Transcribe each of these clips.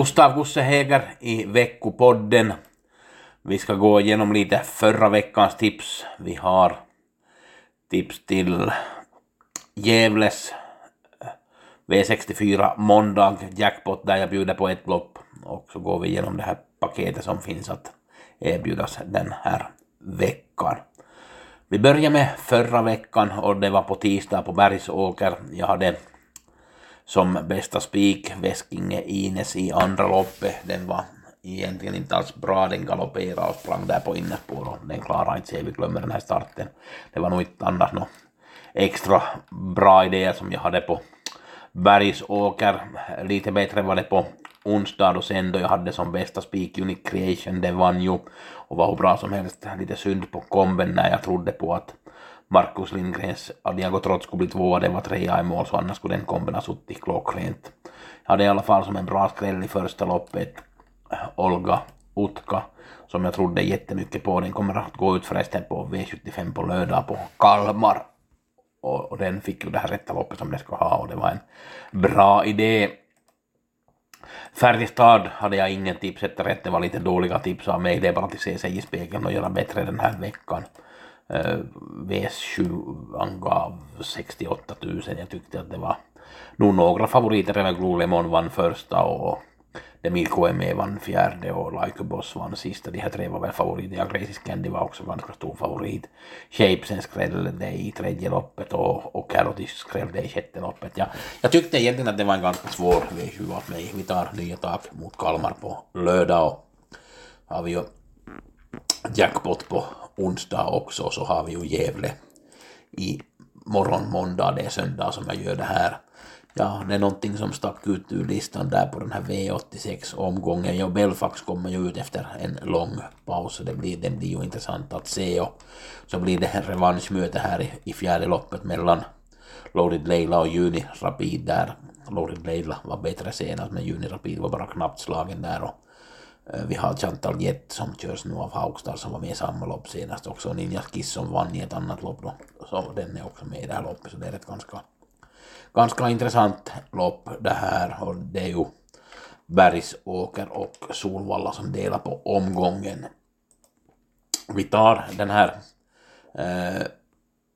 Gustav Gusse Häger i veckopodden. Vi ska gå igenom lite förra veckans tips. Vi har tips till Gävles eh, V64 måndag jackpot där jag bjuder på ett lopp och så går vi igenom det här paketet som finns att erbjudas den här veckan. Vi börjar med förra veckan och det var på tisdag på Bergsåker. Jag hade som bästa spik, Veskinge Ines i andra loppet. Den var egentligen inte alls bra, den galopperade och sprang där på innerspår och den klarade inte sig, vi glömmer den här starten. Det var nog inte annars någon extra bra idéer som jag hade på Bergsåker. Lite bättre var det på onsdag och sen då jag hade som bästa spik Unique Creation, den vann ju och var hur bra som helst. Lite synd på komben när jag trodde på att Marcus Lindgrens Adiago Trotsko skulle bli tvåa, det var trea i mål, så annars skulle den komben ha suttit klockrent. Jag hade i alla fall som en bra skräll i första loppet Olga Utka, som jag trodde jättemycket på. Den kommer att gå ut förresten på V75 på lördag på Kalmar. Och, och den fick ju det här rätta loppet som den ska ha och det var en bra idé. Färjestad hade jag ingen tips efter rätt, det var lite dåliga tips av mig. Det är bara att se sig i spegeln och göra bättre den här veckan. Eh, V7 angav 68 000. Jag tyckte att det var nog några favoriter. Även Glulemon vann första och Demil KME vann fjärde och Like Boss vann sista. De här tre var väl favoriter. Ja, Gracie Candy var också ganska stor favorit. Shapesen skrällde i tredje loppet och, och Carotis skrällde i sjätte loppet. Ja, jag tyckte egentligen att det var en ganska svår V7 av mig. Vi tar nya tag mot Kalmar på lördag och har vi ju jackpot på onsdag också, så har vi ju Gävle i morgon måndag, det är söndag som jag gör det här. Ja, det är någonting som stack ut ur listan där på den här V86-omgången. Ja, Belfax kommer ju ut efter en lång paus, det blir, det blir ju intressant att se. Och så blir det en revanschmöte här i, i fjärde loppet mellan Loaded Leila och Juni Rapid där. Loaded Leila var bättre senast, men Juni Rapid var bara knappt slagen där. Och Eh, vi har Chantal Jett som körs nu av Haugstad som var med i samma lopp senast också. Ninja Kiss som vann i ett annat lopp då. Så den är också med i det här loppet så det är ett ganska, ganska intressant lopp det här och det är ju Bergsåker och Solvalla som delar på omgången. Vi tar den här eh,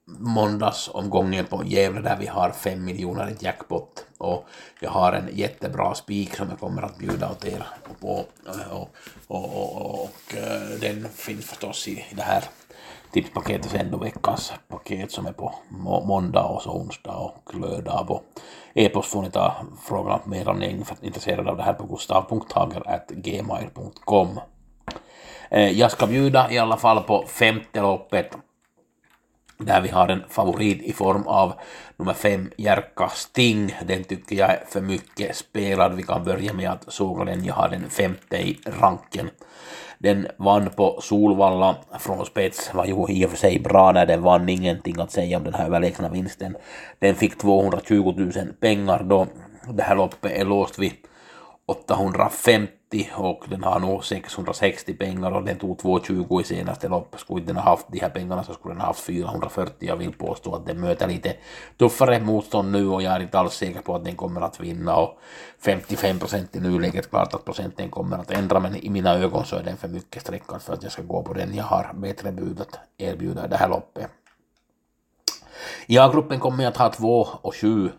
måndagsomgången på Gävle där vi har fem miljoner i jackpot. Och jag har en jättebra spik som jag kommer att bjuda åt er på. Och, och, och, och eh, den finns förstås i det här tipspaketet sen då veckans paket som är på måndag och så onsdag och lördag. På e-post får ni ta frågan mer om ni är intresserade av det här på gustav.hager.gmail.com eh, jag ska bjuda i alla fall på femte loppet där vi har en favorit i form av nummer fem, Jerka Sting. Den tycker jag är för mycket spelad. Vi kan börja med att såga den. Jag har den femte i ranken. Den vann på Solvalla från spets, var ju i och för sig bra när den vann, ingenting att säga om den här överlägsna vinsten. Den fick 220 000 pengar då det här loppet är låst vid 850 och den har nog 660 pengar och den tog 220 i senaste loppet. Skulle den ha haft de här pengarna så skulle den ha haft 440. Jag vill påstå att den möter lite tuffare motstånd nu och jag är inte alls säker på att den kommer att vinna och 55 procent i nuläget, klart att procenten kommer att ändra men i mina ögon så är den för mycket sträckad för att jag ska gå på den. Jag har bättre bud att erbjuda det här loppet. I A-gruppen kommer jag att ha 2 och 7.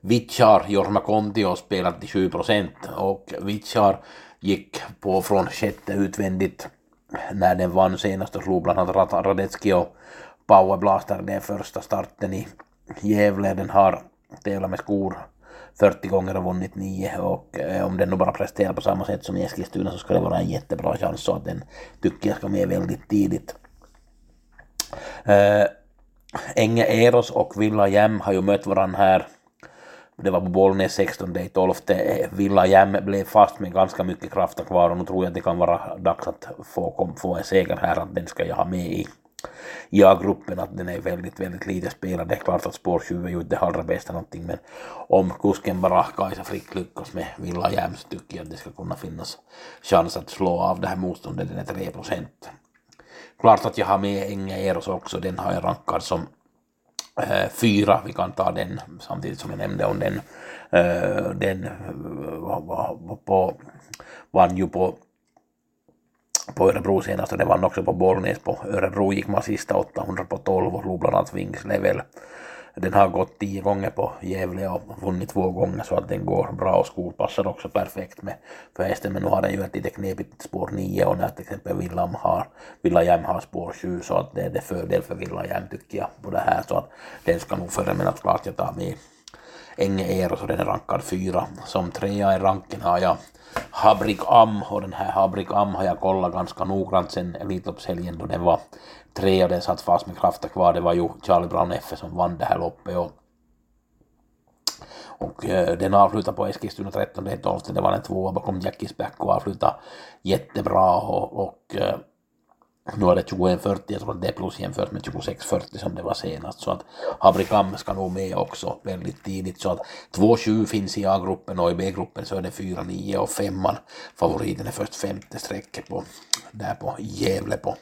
Vichar, Jorma Kontio spelat till 7 procent och Vichar gick på från sjätte utvändigt när den vann senast och slog bland annat Radetski och Power Blaster är första starten i Gävle. Den har tävlat med skor 40 gånger och vunnit 9 och eh, om den nu bara presterar på samma sätt som i Eskilstuna så ska det vara en jättebra chans så att den tycker jag ska med väldigt tidigt. Eh, Enge Eros och Villa Jäm har ju mött varandra här. Det var på Bollnäs 16 12. Villa Jäm blev fast med ganska mycket krafter kvar och nu tror jag att det kan vara dags att få, kom, få en seger här, att den ska jag ha med i i A-gruppen att den är väldigt, väldigt lite spelad. Det är klart att spår 20 är ju det allra bästa någonting, men om kusken bara Kajsa Frick lyckas med Villa Jäm så tycker jag att det ska kunna finnas chans att slå av det här motståndet, den är 3 procent. Klart att jag har med Enge Eros också, den har jag rankad som Eh, fyra, vi kan ta den samtidigt som jag nämnde om den. Eh, den eh, på, vann ju på på Örebro senast och det vann också på Bollnäs på Örebro gick man sista 800 på 12 och slog bland annat Wings level. Den har gått tio gånger på Gävle och vunnit två gånger så att den går bra och skolpassar också perfekt med för hästen men nu har den ju ett lite knepigt spår 9 och när till exempel Villam har Villajäm har spår 7 så att det är det fördel för Villajäm tycker jag på det här så att den ska nog före men att klart jag tar med. Enge Eros och den är rankad fyra. Som trea i ranken har jag Habrik Am och den här Habrik Am har jag kollat ganska noggrant sen Elitloppshelgen då den var tre och den satt fast med krafter kvar. Det var ju Charlie Brown F som vann det här loppet och, och eh, den avslutade på Eskilstuna 13 12 det var en tvåa bakom Jackies back och avslutade jättebra och, och eh, nu är det 21.40, jag tror att det är plus jämfört med 26.40 som det var senast. Så att Habrikam ska nog med också väldigt tidigt. Så att 2.7 finns i A-gruppen och i B-gruppen så är det 4, 9 och 5 Favoriten är först femte strecket på, där på Gävle på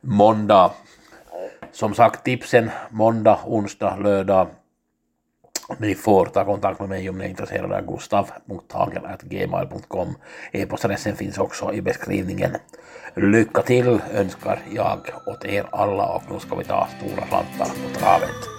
måndag. Som sagt tipsen måndag, onsdag, lördag. Ni får ta kontakt med mig om ni är intresserade av gustav.hagel.gmail.com E-postadressen finns också i beskrivningen. Lycka till önskar jag åt er alla och nu ska vi ta stora slantar på travet.